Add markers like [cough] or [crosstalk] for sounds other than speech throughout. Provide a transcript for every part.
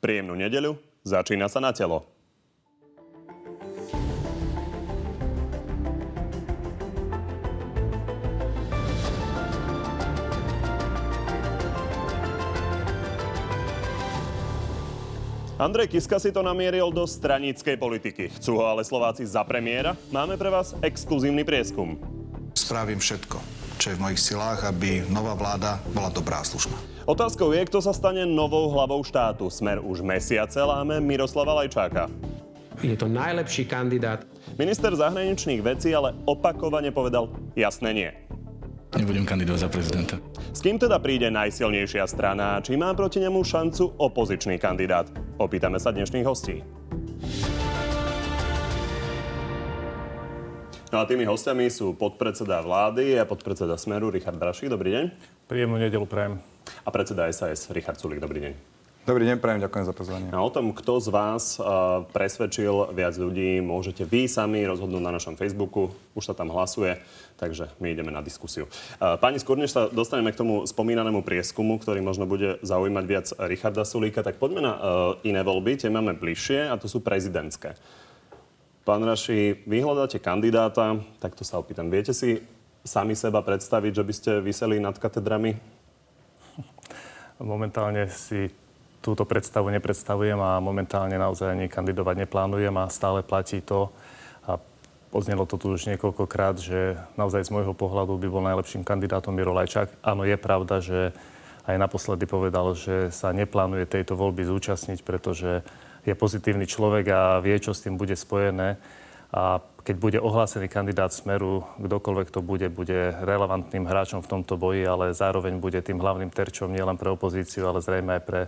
Príjemnú nedeľu, začína sa na telo. Andrej Kiska si to namieril do stranickej politiky. Chcú ho ale Slováci za premiéra? Máme pre vás exkluzívny prieskum. Spravím všetko, čo je v mojich silách, aby nová vláda bola dobrá a slušná. Otázkou je, kto sa stane novou hlavou štátu. Smer už mesiace láme Miroslava Lajčáka. Je to najlepší kandidát. Minister zahraničných vecí ale opakovane povedal jasné nie. Nebudem kandidovať za prezidenta. S kým teda príde najsilnejšia strana? Či má proti nemu šancu opozičný kandidát? Opýtame sa dnešných hostí. No a tými hostiami sú podpredseda vlády a podpredseda Smeru Richard Brašík. Dobrý deň. Príjemnú nedelu prajem. A predseda SAS Richard Sulik. Dobrý deň. Dobrý deň, prajem, ďakujem za pozvanie. A o tom, kto z vás uh, presvedčil viac ľudí, môžete vy sami rozhodnúť na našom Facebooku. Už sa tam hlasuje, takže my ideme na diskusiu. Uh, pani, skôr než sa dostaneme k tomu spomínanému prieskumu, ktorý možno bude zaujímať viac Richarda Sulíka, tak poďme na uh, iné voľby, tie máme bližšie a to sú prezidentské. Pán Raši, vy hľadáte kandidáta, tak to sa opýtam. Viete si sami seba predstaviť, že by ste vyseli nad katedrami? Momentálne si túto predstavu nepredstavujem a momentálne naozaj ani kandidovať neplánujem a stále platí to, a odznelo to tu už niekoľkokrát, že naozaj z môjho pohľadu by bol najlepším kandidátom Miro Lajčák. Áno, je pravda, že aj naposledy povedal, že sa neplánuje tejto voľby zúčastniť, pretože je pozitívny človek a vie, čo s tým bude spojené. A keď bude ohlásený kandidát Smeru, kdokoľvek to bude, bude relevantným hráčom v tomto boji, ale zároveň bude tým hlavným terčom nielen pre opozíciu, ale zrejme aj pre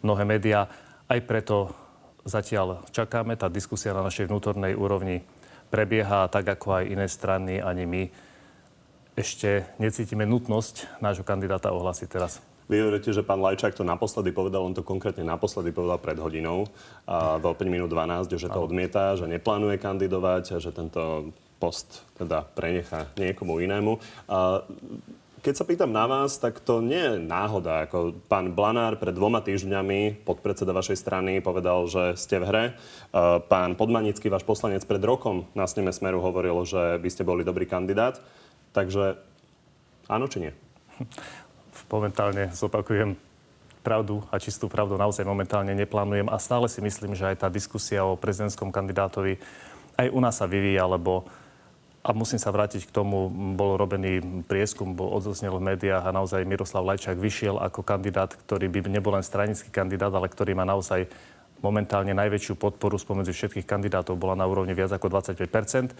mnohé médiá. Aj preto zatiaľ čakáme. Tá diskusia na našej vnútornej úrovni prebieha tak, ako aj iné strany, ani my ešte necítime nutnosť nášho kandidáta ohlásiť teraz. Vy hovoríte, že pán Lajčák to naposledy povedal, on to konkrétne naposledy povedal pred hodinou, a vo 5 minút 12, že to odmieta, že neplánuje kandidovať a že tento post teda prenecha niekomu inému. A keď sa pýtam na vás, tak to nie je náhoda. Ako pán Blanár pred dvoma týždňami, podpredseda vašej strany, povedal, že ste v hre. Pán Podmanický, váš poslanec, pred rokom na sneme Smeru hovoril, že by ste boli dobrý kandidát. Takže áno či nie? [laughs] momentálne zopakujem pravdu a čistú pravdu naozaj momentálne neplánujem a stále si myslím, že aj tá diskusia o prezidentskom kandidátovi aj u nás sa vyvíja, lebo a musím sa vrátiť k tomu, bol robený prieskum, bol odzoznel v médiách a naozaj Miroslav Lajčák vyšiel ako kandidát, ktorý by nebol len stranický kandidát, ale ktorý má naozaj momentálne najväčšiu podporu spomedzi všetkých kandidátov, bola na úrovni viac ako 25%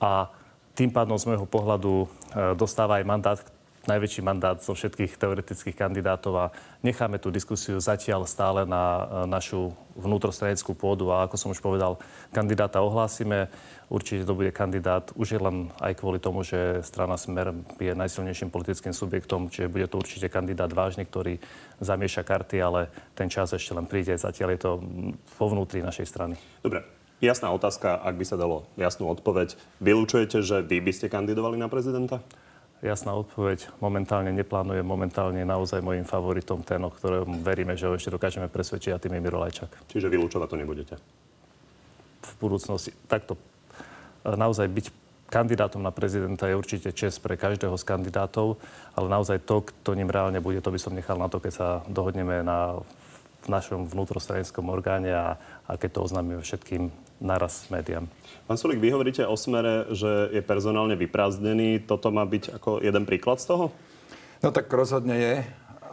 A tým pádom z môjho pohľadu e, dostáva aj mandát, najväčší mandát zo všetkých teoretických kandidátov a necháme tú diskusiu zatiaľ stále na e, našu vnútrostranickú pôdu a ako som už povedal, kandidáta ohlásime. Určite to bude kandidát už je len aj kvôli tomu, že strana Smer je najsilnejším politickým subjektom, čiže bude to určite kandidát vážny, ktorý zamieša karty, ale ten čas ešte len príde. Zatiaľ je to vo vnútri našej strany. Dobre, jasná otázka, ak by sa dalo jasnú odpoveď. Vylúčujete, že vy by ste kandidovali na prezidenta? Jasná odpoveď. Momentálne neplánujem. Momentálne naozaj môjim favoritom ten, o ktorom veríme, že ho ešte dokážeme presvedčiť a tým je Miro. Čiže vylúčovať to nebudete? V budúcnosti takto. Naozaj byť kandidátom na prezidenta je určite čest pre každého z kandidátov, ale naozaj to, kto ním reálne bude, to by som nechal na to, keď sa dohodneme na v našom vnútrostranickom orgáne a, a keď to oznámime všetkým naraz médiám. Pán Sulik, vy hovoríte o smere, že je personálne vyprázdnený. Toto má byť ako jeden príklad z toho? No tak rozhodne je.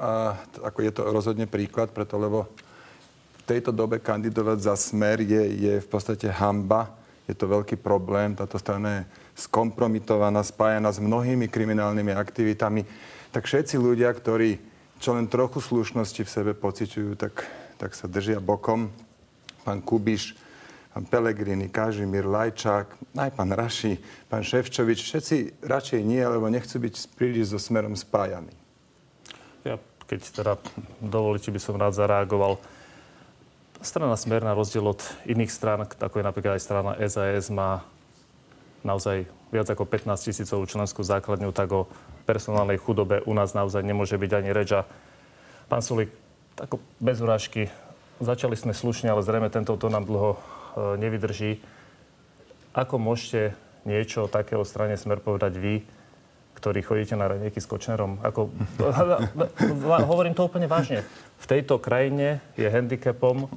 A, ako je to rozhodne príklad, preto lebo v tejto dobe kandidovať za smer je, je v podstate hamba. Je to veľký problém. Táto strana je skompromitovaná, spájana s mnohými kriminálnymi aktivitami. Tak všetci ľudia, ktorí čo len trochu slušnosti v sebe pociťujú, tak, tak sa držia bokom. Pán Kubiš, pán Pelegrini, Kažimír, Lajčák, aj pán Raši, pán Ševčovič, všetci radšej nie, lebo nechcú byť príliš so smerom spájaní. Ja, keď teda dovolíte, by som rád zareagoval. Strana Smer na rozdiel od iných strán, ako je napríklad aj strana SAS, má naozaj viac ako 15 tisícovú členskú základňu, tak o personálnej chudobe u nás naozaj nemôže byť ani reč. pán Sulik, ako bez urážky, Začali sme slušne, ale zrejme tento to nám dlho nevydrží. Ako môžete niečo takého strane Smer povedať vy, ktorí chodíte na raňajky s Kočnerom? Ako, [laughs] hovorím to úplne vážne. V tejto krajine je handicapom,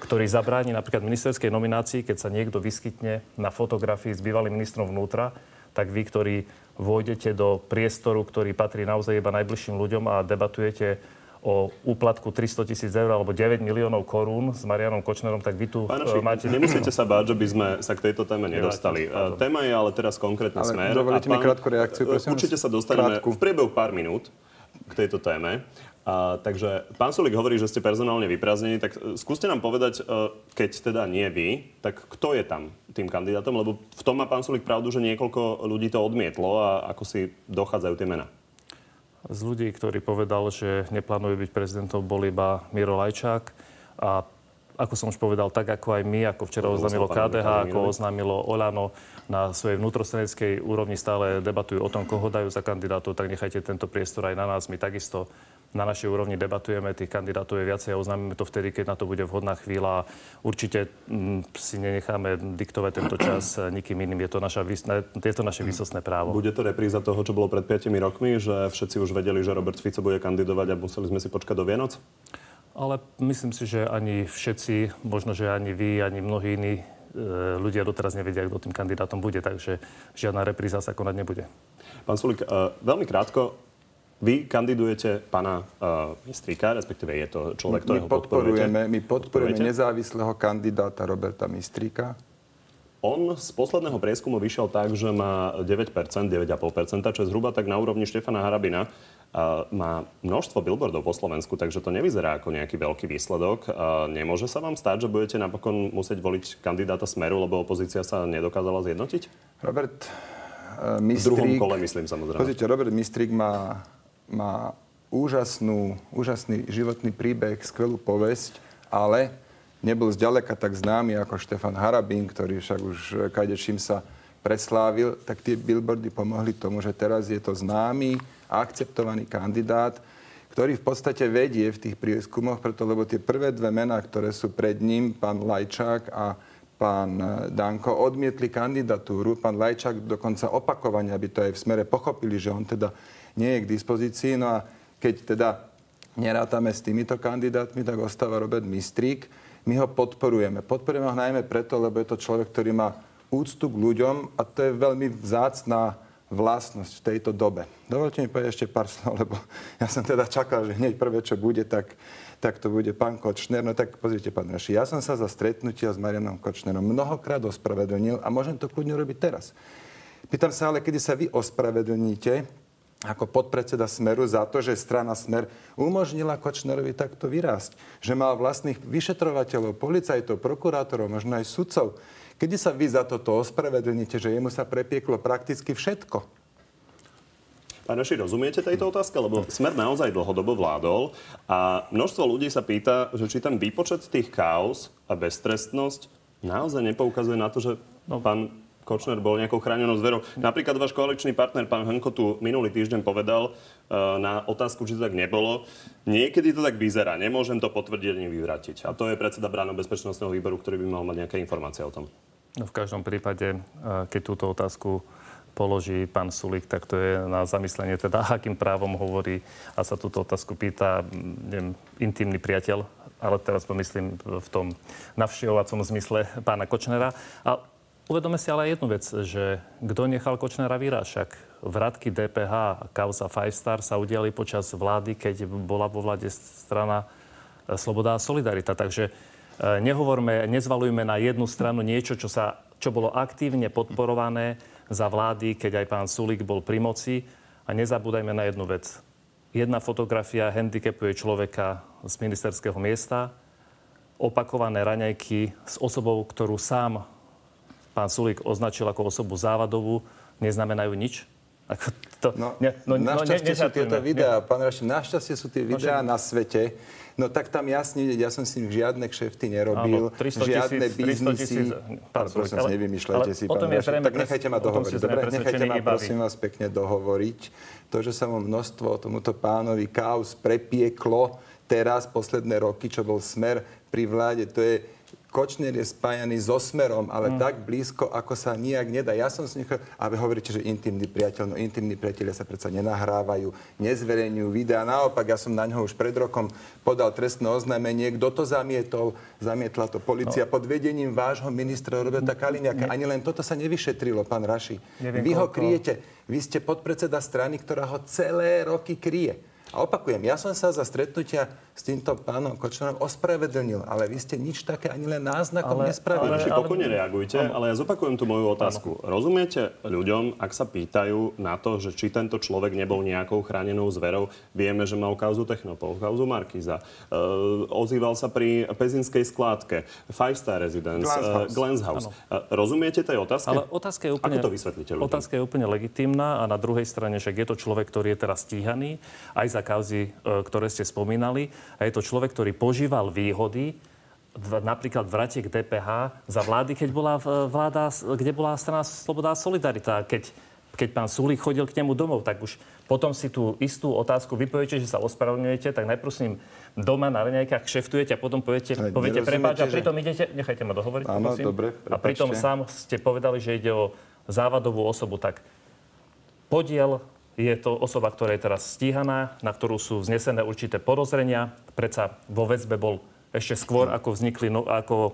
ktorý zabráni napríklad ministerskej nominácii, keď sa niekto vyskytne na fotografii s bývalým ministrom vnútra, tak vy, ktorí vôjdete do priestoru, ktorý patrí naozaj iba najbližším ľuďom a debatujete o úplatku 300 tisíc eur alebo 9 miliónov korún s Marianom Kočnerom, tak vy tu Pán Naši, máte... Nemusíte sa báť, že by sme sa k tejto téme nedostali. Nemáte, Téma je ale teraz konkrétne ale smer. Dovolíte mi krátku reakciu, prosím. Určite sa dostaneme krátku. v priebehu pár minút k tejto téme. A, takže pán Sulik hovorí, že ste personálne vyprázdnení, tak e, skúste nám povedať, e, keď teda nie vy, tak kto je tam tým kandidátom? Lebo v tom má pán Sulik pravdu, že niekoľko ľudí to odmietlo a ako si dochádzajú tie mená. Z ľudí, ktorý povedal, že neplánuje byť prezidentom, bol iba Miro Lajčák. A ako som už povedal, tak ako aj my, ako včera oznámilo KDH, ako oznámilo Olano, na svojej vnútrostreneckej úrovni stále debatujú o tom, koho dajú za kandidátov, tak nechajte tento priestor aj na nás. My takisto na našej úrovni debatujeme, tých kandidátov je viacej a oznámime to vtedy, keď na to bude vhodná chvíľa. Určite mm, si nenecháme diktovať tento čas [clears throat] nikým iným. Je to, naša, je to naše výsostné právo. Bude to repríza toho, čo bolo pred 5 rokmi, že všetci už vedeli, že Robert Fico bude kandidovať a museli sme si počkať do Vianoc? Ale myslím si, že ani všetci, možno, že ani vy, ani mnohí iní e, ľudia doteraz nevedia, kto tým kandidátom bude, takže žiadna repríza sa konať nebude. Pán Sulik, e, veľmi krátko, vy kandidujete pána uh, Mistríka, respektíve je to človek, ktorého my podporujeme. My podporujeme nezávislého kandidáta Roberta Mistríka. On z posledného prieskumu vyšiel tak, že má 9%, 9,5%, čo je zhruba tak na úrovni Štefana Harabina. Uh, má množstvo billboardov po Slovensku, takže to nevyzerá ako nejaký veľký výsledok. Uh, nemôže sa vám stať, že budete napokon musieť voliť kandidáta Smeru, lebo opozícia sa nedokázala zjednotiť? Robert Mistrík... V druhom kole, myslím, samozrejme. Pozrite, Robert Mistrík má má úžasnú, úžasný životný príbeh, skvelú povesť, ale nebol zďaleka tak známy ako Štefan Harabín, ktorý však už kadečím sa preslávil, tak tie billboardy pomohli tomu, že teraz je to známy a akceptovaný kandidát, ktorý v podstate vedie v tých prieskumoch, preto lebo tie prvé dve mená, ktoré sú pred ním, pán Lajčák a pán Danko, odmietli kandidatúru. Pán Lajčák dokonca opakovane, aby to aj v smere pochopili, že on teda nie je k dispozícii. No a keď teda nerátame s týmito kandidátmi, tak ostáva Robert Mistrík. My ho podporujeme. Podporujeme ho najmä preto, lebo je to človek, ktorý má úctu k ľuďom a to je veľmi vzácná vlastnosť v tejto dobe. Dovolte mi povedať ešte pár slov, lebo [laughs] ja som teda čakal, že hneď prvé, čo bude, tak, tak to bude pán Kočner. No tak pozrite, pán Raši, ja som sa za stretnutia s Marianom Kočnerom mnohokrát ospravedlnil a môžem to kľudne robiť teraz. Pýtam sa ale, kedy sa vy ospravedlníte ako podpredseda Smeru za to, že strana Smer umožnila Kočnerovi takto vyrásť. Že mal vlastných vyšetrovateľov, policajtov, prokurátorov, možno aj sudcov. Kedy sa vy za toto ospravedlníte, že jemu sa prepieklo prakticky všetko? Pán Reši, rozumiete tejto otázke? Lebo Smer naozaj dlhodobo vládol a množstvo ľudí sa pýta, že či ten výpočet tých chaos a beztrestnosť naozaj nepoukazuje na to, že no, pán Kočner bol nejakou chránenou zverou. Napríklad váš koaličný partner, pán Hanko, tu minulý týždeň povedal uh, na otázku, či to tak nebolo. Niekedy to tak vyzerá. Nemôžem to potvrdiť ani vyvratiť. A to je predseda bráno bezpečnostného výboru, ktorý by mal mať nejaké informácie o tom. No, v každom prípade, uh, keď túto otázku položí pán Sulik, tak to je na zamyslenie teda, [laughs] akým právom hovorí a sa túto otázku pýta neviem, intimný priateľ, ale teraz to myslím v tom navštevovacom zmysle pána Kočnera. A Uvedome si ale jednu vec, že kto nechal Kočnera vyrať, však vratky DPH a kauza Five Star sa udiali počas vlády, keď bola vo vláde strana e, Sloboda a Solidarita. Takže e, nehovorme, nezvalujme na jednu stranu niečo, čo, sa, čo bolo aktívne podporované za vlády, keď aj pán Sulik bol pri moci. A nezabúdajme na jednu vec. Jedna fotografia handicapuje človeka z ministerského miesta, opakované raňajky s osobou, ktorú sám pán Sulík označil ako osobu závadovú, neznamenajú nič? Ako to, no, ne, no, no našťastie no, sú tieto videá, pán Rašin, našťastie sú tie no, videá no, na svete. No tak tam jasne, ja som si žiadne kšefty nerobil, Áno, žiadne biznisy. Pán prosím, ale, nevymýšľajte si, pán Rašin. Tak nechajte ma dohovoriť, dobre? Nechajte ma, prosím vás, pekne dohovoriť. To, že sa mu množstvo tomuto pánovi Kaus prepieklo, teraz, posledné roky, čo bol smer pri vláde, to je Kočner je spájaný so Smerom, ale mm. tak blízko, ako sa nijak nedá. Ja som s nich... A vy hovoríte, že intimný priateľ, no intimní priatelia sa predsa nenahrávajú, nezverejňujú videá. Naopak, ja som na ňo už pred rokom podal trestné oznámenie. Kto to zamietol? Zamietla to policia no. pod vedením vášho ministra Roberta Kaliňaka. Ani len toto sa nevyšetrilo, pán Raši. Neviem, vy ho koľko... kryjete. Vy ste podpredseda strany, ktorá ho celé roky kryje. A opakujem, ja som sa za stretnutia s týmto pánom Kočnerom ospravedlnil, ale vy ste nič také ani len náznakom ale, nespravili. Ale, ale, pokojne reagujte, ale... ale ja zopakujem tú moju otázku. Ano. Rozumiete ľuďom, ak sa pýtajú na to, že či tento človek nebol nejakou chránenou zverou, vieme, že mal kauzu Technopol, kauzu Markiza, uh, ozýval sa pri Pezinskej skládke, Five Star Residence, Glens House. Uh, rozumiete tej otázke? Ale otázka je úplne, Ako to vysvetlíte ľuďom? Otázka je úplne legitimná a na druhej strane, že je to človek, ktorý je teraz stíhaný aj za kauzy, e, ktoré ste spomínali. A je to človek, ktorý požíval výhody napríklad vratiek DPH za vlády, keď bola vláda, kde bola strana Sloboda a Solidarita. Keď, keď pán Sulík chodil k nemu domov, tak už potom si tú istú otázku vypoviete, že sa ospravedlňujete, tak najprv s ním doma na raňajkách kšeftujete a potom poviete, poviete prepáč a pritom že... idete, nechajte ma dohovoriť, Áno, dobre, A pritom sám ste povedali, že ide o závadovú osobu, tak podiel je to osoba, ktorá je teraz stíhaná, na ktorú sú znesené určité podozrenia. Predsa vo väzbe bol ešte skôr, ako, vznikli, no, ako e,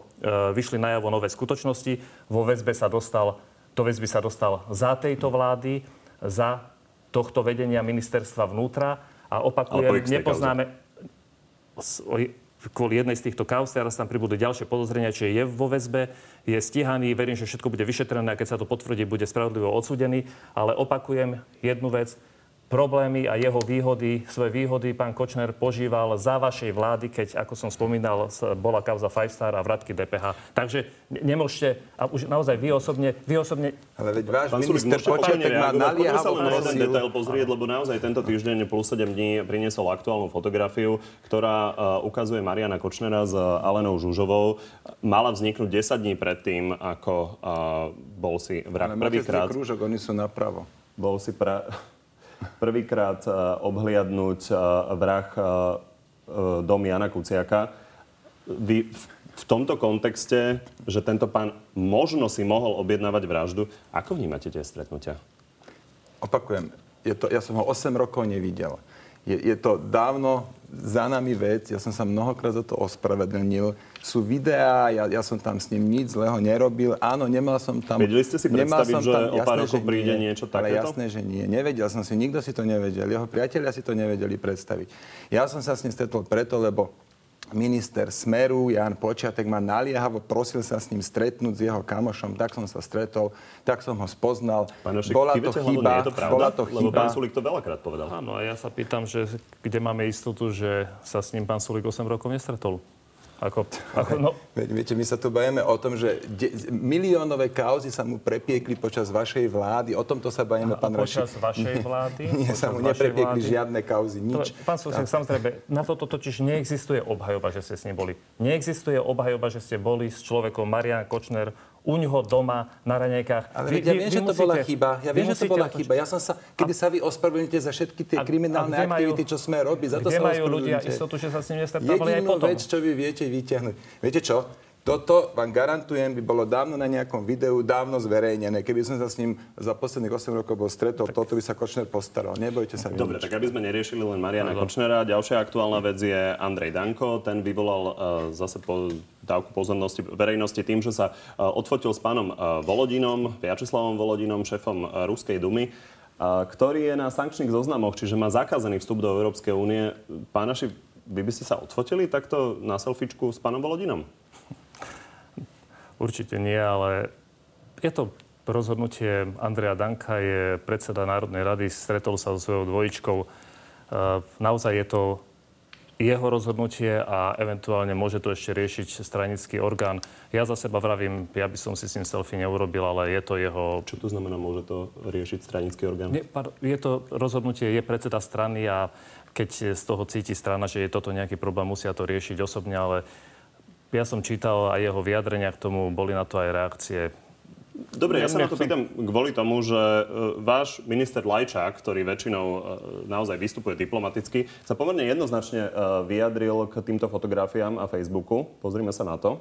vyšli najavo nové skutočnosti. Vo väzbe sa dostal, do väzby sa dostal za tejto vlády, za tohto vedenia ministerstva vnútra. A opakujem, nepoznáme... Kauze kvôli jednej z týchto kauz, teraz tam pribudú ďalšie podozrenia, či je vo väzbe, je stíhaný, verím, že všetko bude vyšetrené a keď sa to potvrdí, bude spravodlivo odsúdený. Ale opakujem jednu vec, problémy a jeho výhody, svoje výhody pán Kočner požíval za vašej vlády, keď, ako som spomínal, bola kauza Five Star a vratky DPH. Takže nemôžete, a už naozaj vy osobne, vy osobne... Ale veď váš pán minister Početek má naliehavú sa len jeden detail pozrieť, lebo naozaj tento týždeň plus 7 dní priniesol aktuálnu fotografiu, ktorá uh, ukazuje Mariana Kočnera s Alenou Žužovou. Mala vzniknúť 10 dní predtým, ako uh, bol si vrah prvýkrát. krúžok, oni sú napravo. Bol si pra prvýkrát eh, obhliadnúť eh, vrah eh, dom Jana Kuciaka. Vy v tomto kontexte, že tento pán možno si mohol objednávať vraždu, ako vnímate tie stretnutia? Opakujem, je to, ja som ho 8 rokov nevidel. Je, je to dávno za nami vec, ja som sa mnohokrát za to ospravedlnil. Sú videá, ja, ja som tam s ním nič zlého nerobil. Áno, nemal som tam... Vedeli ste si predstaviť, že tam, o pár rokov príde nie, niečo takéto? Ale jasné, že nie. Nevedel som si, nikto si to nevedel. Jeho priatelia si to nevedeli predstaviť. Ja som sa s ním stretol preto, lebo minister Smeru, Jan Počiatek ma naliehavo prosil sa s ním stretnúť s jeho kamošom, tak som sa stretol, tak som ho spoznal. Ošik, bola to chyba, to pravda? bola to chyba. Lebo pán Sulik to veľakrát povedal. Áno, a ja sa pýtam, že kde máme istotu, že sa s ním pán Sulik 8 rokov nestretol? Ako, [laughs] ako, no. Viete, my sa tu bajeme o tom, že de- miliónové kauzy sa mu prepiekli počas vašej vlády. O tomto sa bajeme, pán Raši. Počas vašej vlády? [laughs] Nie, sa mu neprepiekli vlády. žiadne kauzy, nič. To, pán Susek, samozrejme, na toto totiž neexistuje obhajoba, že ste s ním boli. Neexistuje obhajoba, že ste boli s človekom Marian Kočner u ňoho doma na raňajkách. Ale vy, ja viem, vy že to bola chyba. Ja viem, že to bola chyba. Ja som sa, kedy a, sa vy ospravedlníte za všetky tie a, kriminálne a aktivity, čo sme robili, za to sa majú ľudia istotu, že sa s ním nestretávali aj potom? vec, čo vy viete vyťahnuť. Viete čo? Toto vám garantujem, by bolo dávno na nejakom videu, dávno zverejnené. Keby som sa s ním za posledných 8 rokov bol stretol, tak... toto by sa Kočner postaral. Nebojte sa. Dobre, tak aby sme neriešili len Mariana Kočnera, ďalšia aktuálna vec je Andrej Danko. Ten vyvolal uh, zase po dávku pozornosti verejnosti tým, že sa uh, odfotil s pánom uh, Volodinom, Viačeslavom Volodinom, šéfom uh, Ruskej dumy ktorý je na sankčných zoznamoch, čiže má zakázaný vstup do Európskej únie. Pánaši, vy by ste sa odfotili takto na selfiečku s pánom Volodinom? Určite nie, ale je to rozhodnutie Andreja Danka, je predseda Národnej rady, stretol sa so svojou dvojičkou. E, naozaj je to jeho rozhodnutie a eventuálne môže to ešte riešiť stranický orgán. Ja za seba vravím, ja by som si s ním selfie neurobil, ale je to jeho... Čo to znamená, môže to riešiť stranický orgán? Nie, je to rozhodnutie, je predseda strany a keď z toho cíti strana, že je toto nejaký problém, musia to riešiť osobne, ale ja som čítal aj jeho vyjadrenia k tomu, boli na to aj reakcie. Dobre, ja sa na to pýtam kvôli tomu, že uh, váš minister Lajčák, ktorý väčšinou uh, naozaj vystupuje diplomaticky, sa pomerne jednoznačne uh, vyjadril k týmto fotografiám a Facebooku. Pozrime sa na to.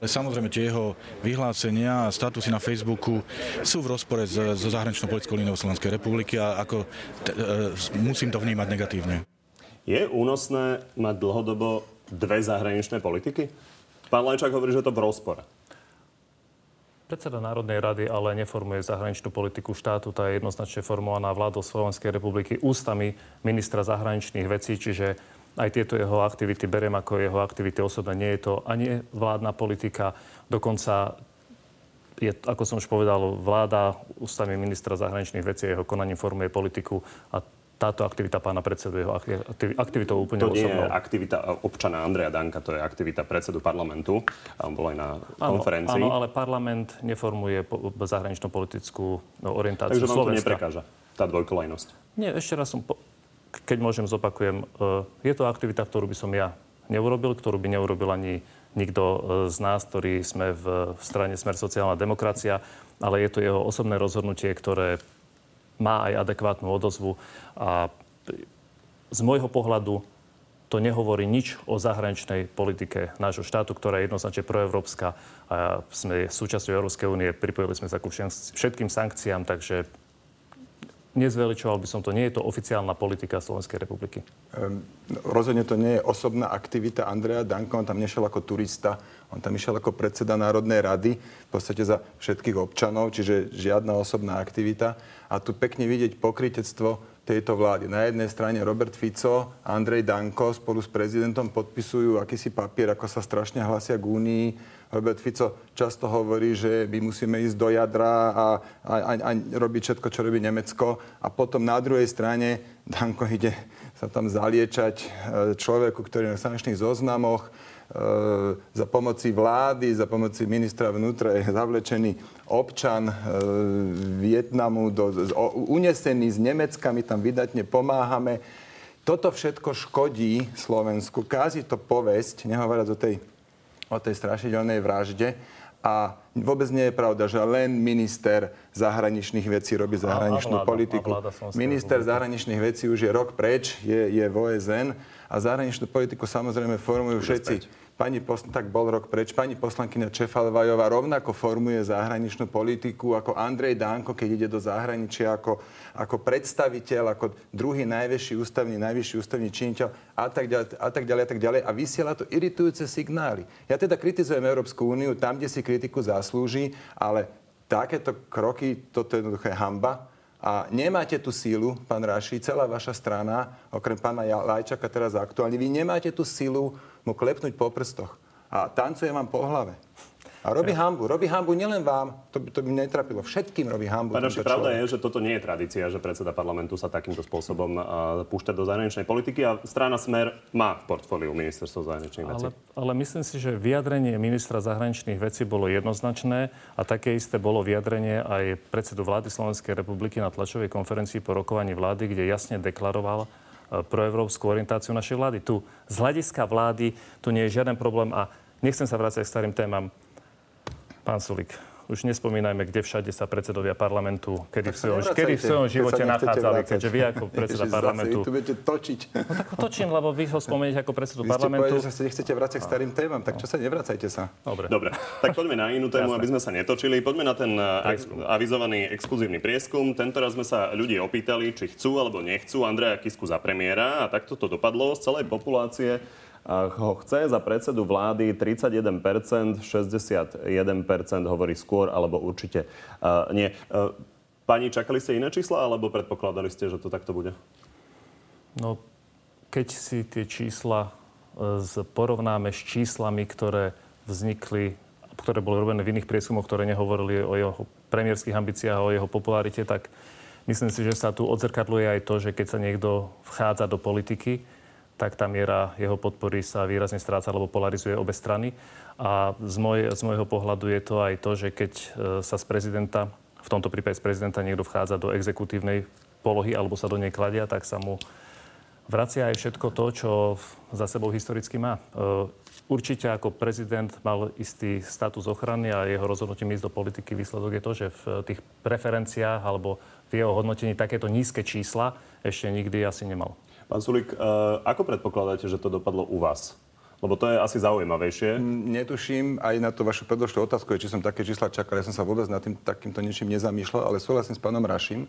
Samozrejme, tie jeho vyhlásenia a statusy na Facebooku sú v rozpore so zahraničnou politickou líniou Slovenskej republiky a ako t- e, musím to vnímať negatívne. Je únosné mať dlhodobo dve zahraničné politiky? Pán Lajčák hovorí, že to v rozpore. Predseda Národnej rady ale neformuje zahraničnú politiku štátu, tá je jednoznačne formovaná vládou Slovenskej republiky ústami ministra zahraničných vecí, čiže aj tieto jeho aktivity beriem ako jeho aktivity osobné. Nie je to ani vládna politika, dokonca je, ako som už povedal, vláda ústami ministra zahraničných vecí jeho konaním formuje politiku a táto aktivita pána predsedu jeho aktivitou úplne To nie osobnou. je aktivita občana Andreja Danka, to je aktivita predsedu parlamentu. On bol aj na konferencii. Áno, ale parlament neformuje po, zahraničnú politickú no, orientáciu Takže vám to Slovenska. neprekáža, tá dvojkolajnosť. Nie, ešte raz som, po, keď môžem, zopakujem. E, je to aktivita, ktorú by som ja neurobil, ktorú by neurobil ani nikto e, z nás, ktorí sme v, strane Smer sociálna demokracia, ale je to jeho osobné rozhodnutie, ktoré má aj adekvátnu odozvu a z môjho pohľadu to nehovorí nič o zahraničnej politike nášho štátu, ktorá je jednoznačne proevropská a sme súčasťou Európskej únie, pripojili sme sa ku všetkým sankciám, takže nezveličoval by som to. Nie je to oficiálna politika Slovenskej republiky. Um, rozhodne to nie je osobná aktivita Andreja Danka. On tam nešiel ako turista, on tam išiel ako predseda Národnej rady, v podstate za všetkých občanov, čiže žiadna osobná aktivita. A tu pekne vidieť pokrytectvo tejto vlády. Na jednej strane Robert Fico a Andrej Danko spolu s prezidentom podpisujú akýsi papier, ako sa strašne hlasia k Únii Robert Fico často hovorí, že my musíme ísť do jadra a, a, a, a robiť všetko, čo robí Nemecko. A potom na druhej strane Danko ide sa tam zaliečať e, človeku, ktorý je na sankčných zoznamoch, za pomoci vlády, za pomoci ministra vnútra je zavlečený občan e, Vietnamu, do, unesený z Nemecka, my tam vydatne pomáhame. Toto všetko škodí Slovensku, kázi to povesť, nehovoriac o tej o tej strašidelnej vražde. A vôbec nie je pravda, že len minister zahraničných vecí robí zahraničnú a vláda, politiku. A vláda minister zahraničných vecí už je rok preč, je, je v OSN a zahraničnú politiku samozrejme formujú všetci Pani posl- tak bol rok preč. Pani poslankyňa Čefalvajová rovnako formuje zahraničnú politiku ako Andrej Danko, keď ide do zahraničia ako, ako predstaviteľ, ako druhý najvyšší ústavný, najvyšší ústavný činiteľ a tak, ďalej, a tak ďalej, a tak ďalej. A vysiela to iritujúce signály. Ja teda kritizujem Európsku úniu tam, kde si kritiku zaslúži, ale takéto kroky, toto je jednoduché hamba. A nemáte tú sílu, pán Raši, celá vaša strana, okrem pána Lajčaka teraz aktuálne, vy nemáte tú sílu mu klepnúť po prstoch. A tancuje vám po hlave. A robí hambu. Robí hambu nielen vám, to by, to by netrapilo. Všetkým robí hambu. Pane, pravda je, že toto nie je tradícia, že predseda parlamentu sa takýmto spôsobom uh, púšťa do zahraničnej politiky a strana Smer má v portfóliu ministerstvo zahraničných vecí. Ale, ale myslím si, že vyjadrenie ministra zahraničných vecí bolo jednoznačné a také isté bolo vyjadrenie aj predsedu vlády Slovenskej republiky na tlačovej konferencii po rokovaní vlády, kde jasne deklaroval, proevropskú orientáciu našej vlády. Tu z hľadiska vlády tu nie je žiaden problém a nechcem sa vrácať k starým témam. Pán Sulik, už nespomínajme, kde všade sa predsedovia parlamentu, kedy v svojom, kedy v svojom živote nachádzali, keďže vy ako predseda Ježiš, parlamentu... Zase, tu budete točiť. No tak točím, lebo vy ho spomeniete ako predsedu vy parlamentu. Vy ste povedali, že sa nechcete vrácať k starým témam, tak čo sa nevracajte sa. Dobre. Dobre, tak poďme na inú tému, aby sme sa netočili. Poďme na ten eh, ex- avizovaný exkluzívny prieskum. Tento raz sme sa ľudí opýtali, či chcú alebo nechcú Andreja Kisku za premiéra a takto to dopadlo z celej populácie ho chce za predsedu vlády 31%, 61% hovorí skôr alebo určite uh, nie. Uh, pani, čakali ste iné čísla alebo predpokladali ste, že to takto bude? No, keď si tie čísla e, porovnáme s číslami, ktoré vznikli, ktoré boli robené v iných prieskumoch, ktoré nehovorili o jeho premiérských ambíciách a o jeho popularite, tak myslím si, že sa tu odzrkadluje aj to, že keď sa niekto vchádza do politiky, tak tá miera jeho podpory sa výrazne stráca, alebo polarizuje obe strany. A z, môj, z môjho pohľadu je to aj to, že keď e, sa z prezidenta, v tomto prípade z prezidenta niekto vchádza do exekutívnej polohy alebo sa do nej kladia, tak sa mu vracia aj všetko to, čo za sebou historicky má. Určite ako prezident mal istý status ochrany a jeho rozhodnutím ísť do politiky výsledok je to, že v tých preferenciách alebo v jeho hodnotení takéto nízke čísla ešte nikdy asi nemal. Pán Sulik, ako predpokladáte, že to dopadlo u vás? Lebo to je asi zaujímavejšie. Netuším aj na to vašu predložnú otázku, či som také čísla čakal. Ja som sa vôbec nad tým takýmto niečím nezamýšľal, ale súhlasím s pánom Raším,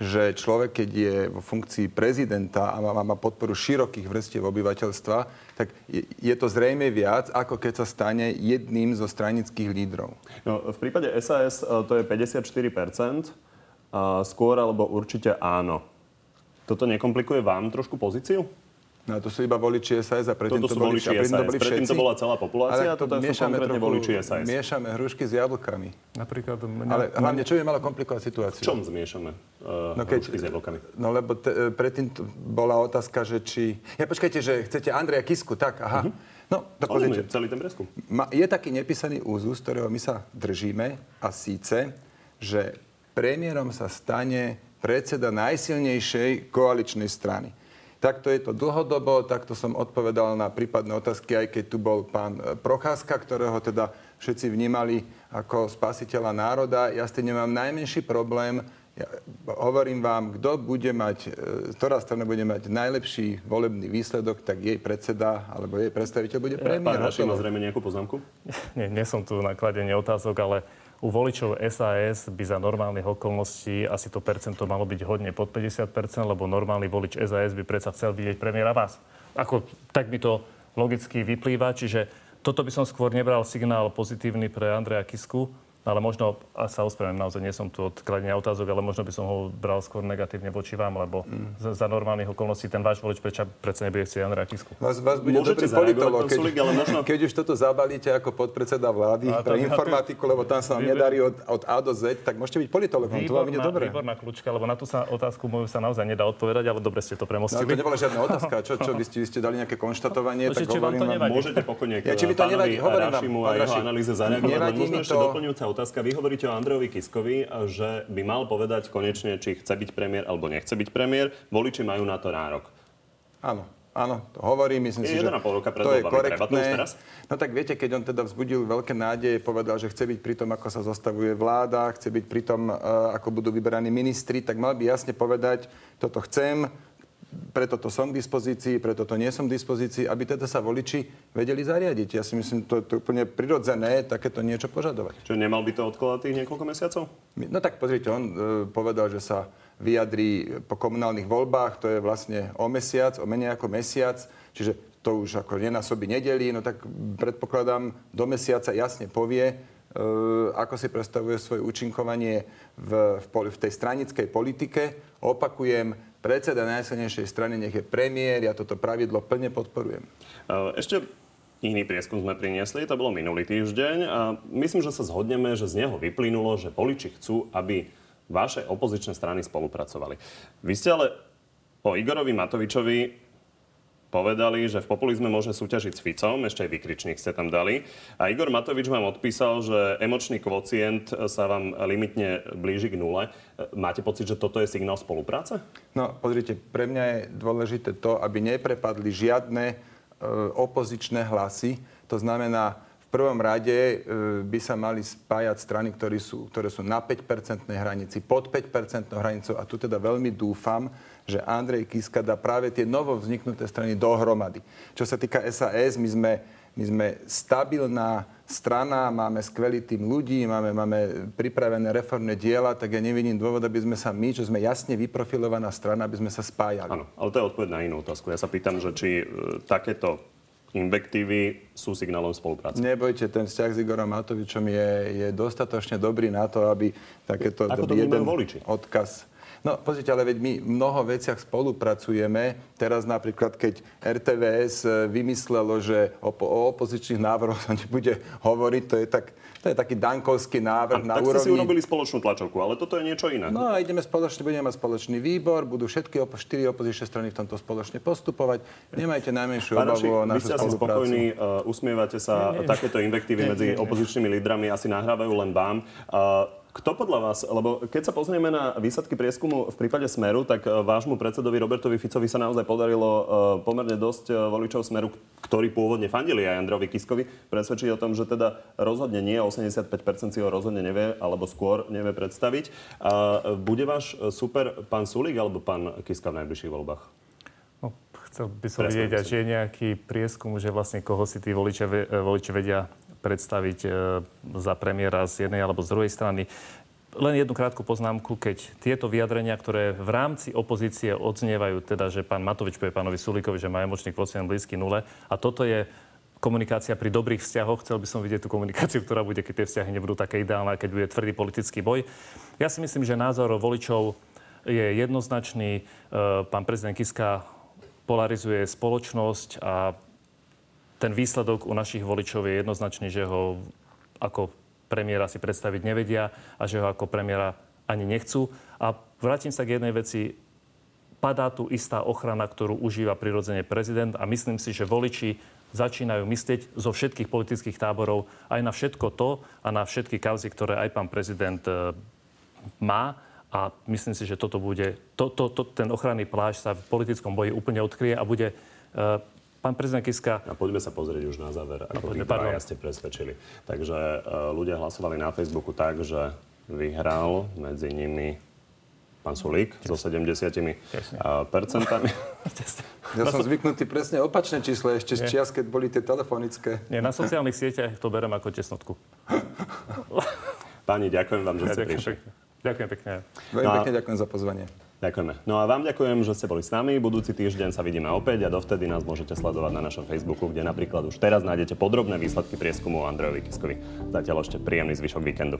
že človek, keď je vo funkcii prezidenta a má, má podporu širokých vrstiev obyvateľstva, tak je, je to zrejme viac, ako keď sa stane jedným zo stranických lídrov. No, v prípade SAS e, to je 54%, a skôr alebo určite áno. Toto nekomplikuje vám trošku pozíciu? No to sú iba voliči SAS a predtým toto to boli, voliči SAS. to boli všetci. Predtým to bola celá populácia a toto sú konkrétne voliči SAS. Miešame hrušky s jablkami. Napríklad... Mňa, Ale hlavne, čo by malo komplikovať situáciu? Čom zmiešame uh, no keď, hrušky s jablkami? No lebo te, e, predtým bola otázka, že či... Ja počkajte, že chcete Andreja Kisku, tak, aha. Uh-huh. No, tak pozrite. celý ten preskum. Je taký nepísaný úzus, ktorého my sa držíme a síce, že premiérom sa stane predseda najsilnejšej koaličnej strany. Takto je to dlhodobo, takto som odpovedal na prípadné otázky, aj keď tu bol pán e, Procházka, ktorého teda všetci vnímali ako spasiteľa národa. Ja s tým nemám najmenší problém. Ja hovorím vám, kto bude mať, e, ktorá strana bude mať najlepší volebný výsledok, tak jej predseda alebo jej predstaviteľ bude premiér. Pán Raši má zrejme nejakú poznámku? [laughs] Nie, nie som tu na kladenie otázok, ale u voličov SAS by za normálnych okolností asi to percento malo byť hodne pod 50%, lebo normálny volič SAS by predsa chcel vidieť premiéra vás. Ako, tak by to logicky vyplýva, čiže toto by som skôr nebral signál pozitívny pre Andreja Kisku, ale možno, a sa ospravedlňujem, naozaj nie som tu od kladenia otázok, ale možno by som ho bral skôr negatívne voči vám, lebo mm. za, za normálnych okolností ten váš volič prečo predsa nebude chcieť Andrea Kisku. Vás, vás bude Môžete dobrý politolog, keď, Sulik, ale možno... [laughs] keď už toto zabalíte ako podpredseda vlády a pre informatiku, lebo tam sa vám nedarí od, od A do Z, tak môžete byť politologom, to vám ide dobre. Výborná kľúčka, lebo na tú sa otázku moju sa naozaj nedá odpovedať, ale dobre ste to premostili. No, to nebola žiadna [laughs] otázka, čo, čo vy, ste, vy ste dali nejaké konštatovanie, no, tak hovorím vám... Môžete pokojne ja, či mi to nevadí, hovorím vám, a jeho analýze zareagovať, možno ešte doplňujúca otázka. Vy hovoríte o Andrejovi Kiskovi, že by mal povedať konečne, či chce byť premiér alebo nechce byť premiér. Voliči majú na to nárok. Áno. Áno, to hovorím, myslím je si, že roka pred to je korektné. To no tak viete, keď on teda vzbudil veľké nádeje, povedal, že chce byť pri tom, ako sa zostavuje vláda, chce byť pri tom, ako budú vyberaní ministri, tak mal by jasne povedať, toto chcem, preto to som k dispozícii, preto to nie som k dispozícii, aby teda sa voliči vedeli zariadiť. Ja si myslím, to je úplne prirodzené takéto niečo požadovať. Čiže nemal by to odkladať tých niekoľko mesiacov? No tak pozrite, on e, povedal, že sa vyjadrí po komunálnych voľbách, to je vlastne o mesiac, o menej ako mesiac, čiže to už ako nenásobí nedeli, no tak predpokladám, do mesiaca jasne povie, e, ako si predstavuje svoje účinkovanie v, v, v tej stranickej politike. Opakujem, predseda najsilnejšej strany nech je premiér, ja toto pravidlo plne podporujem. Ešte iný prieskum sme priniesli, to bolo minulý týždeň a myslím, že sa zhodneme, že z neho vyplynulo, že voliči chcú, aby vaše opozičné strany spolupracovali. Vy ste ale o Igorovi Matovičovi povedali, že v populizme môže súťažiť s Ficom, ešte aj vykričník ste tam dali. A Igor Matovič vám odpísal, že emočný kvocient sa vám limitne blíži k nule. Máte pocit, že toto je signál spolupráce? No, pozrite, pre mňa je dôležité to, aby neprepadli žiadne e, opozičné hlasy. To znamená, v prvom rade e, by sa mali spájať strany, ktoré sú, ktoré sú na 5-percentnej hranici, pod 5-percentnou hranicou. A tu teda veľmi dúfam, že Andrej Kiska dá práve tie novo vzniknuté strany dohromady. Čo sa týka SAS, my sme, my sme stabilná strana, máme skvelý tým ľudí, máme, máme pripravené reformné diela, tak ja nevidím dôvod, aby sme sa my, čo sme jasne vyprofilovaná strana, aby sme sa spájali. Áno, ale to je odpoveď na inú otázku. Ja sa pýtam, že či e, takéto invektívy sú signálom spolupráce. Nebojte, ten vzťah s Igorom Matovičom je, je dostatočne dobrý na to, aby takéto Ako to jeden voliči? odkaz No pozrite, ale veď my v mnoho veciach spolupracujeme. Teraz napríklad, keď RTVS e, vymyslelo, že o, o opozičných návrhoch sa nebude hovoriť, to je tak to je taký dankovský návrh a, na tak úrovni... Tak ste si urobili spoločnú tlačovku, ale toto je niečo iné. No a ideme spoločne, budeme mať spoločný výbor, budú všetky opo- štyri opozičné strany v tomto spoločne postupovať. Nemajte najmenšiu obavu o našu spoluprácu. Vy ste asi spokojní, uh, usmievate sa, nie, nie. takéto invektívy medzi opozičnými lídrami asi nahrávajú len vám. Uh, kto podľa vás, lebo keď sa pozrieme na výsledky prieskumu v prípade Smeru, tak e, vášmu predsedovi Robertovi Ficovi sa naozaj podarilo e, pomerne dosť e, voličov Smeru, ktorí pôvodne fandili aj Androvi Kiskovi, presvedčiť o tom, že teda rozhodne nie, 85% si ho rozhodne nevie, alebo skôr nevie predstaviť. A bude váš super pán Sulík alebo pán Kiska v najbližších voľbách? No, chcel by som vidieť, že je nejaký prieskum, že vlastne koho si tí voliči, voliči vedia predstaviť e, za premiéra z jednej alebo z druhej strany. Len jednu krátku poznámku, keď tieto vyjadrenia, ktoré v rámci opozície odznievajú, teda, že pán Matovič povie pánovi Sulíkovi, že má emočný kvocient blízky nule, a toto je komunikácia pri dobrých vzťahoch. Chcel by som vidieť tú komunikáciu, ktorá bude, keď tie vzťahy nebudú také ideálne, keď bude tvrdý politický boj. Ja si myslím, že názor voličov je jednoznačný. E, pán prezident Kiska polarizuje spoločnosť a ten výsledok u našich voličov je jednoznačný, že ho ako premiéra si predstaviť nevedia a že ho ako premiéra ani nechcú. A vrátim sa k jednej veci. Padá tu istá ochrana, ktorú užíva prirodzene prezident a myslím si, že voliči začínajú myslieť zo všetkých politických táborov aj na všetko to a na všetky kauzy, ktoré aj pán prezident e, má. A myslím si, že toto bude, to, to, to, ten ochranný plášť sa v politickom boji úplne odkryje a bude e, Pán prezident Kiska... A poďme sa pozrieť už na záver, ako no, poďme, ste presvedčili. Takže uh, ľudia hlasovali na Facebooku tak, že vyhral medzi nimi pán Sulík so 70 uh, percentami. [laughs] ja som zvyknutý presne opačné číslo, ešte z čias, keď boli tie telefonické. Nie, na sociálnych sieťach to berem ako tesnotku. Páni, ďakujem vám, že ja ste prišli. Ďakujem pekne. Veľmi no pekne ďakujem za pozvanie. Ďakujeme. No a vám ďakujem, že ste boli s nami. Budúci týždeň sa vidíme opäť a dovtedy nás môžete sledovať na našom Facebooku, kde napríklad už teraz nájdete podrobné výsledky prieskumu o Andrejovi Kiskovi. Zatiaľ ešte príjemný zvyšok víkendu.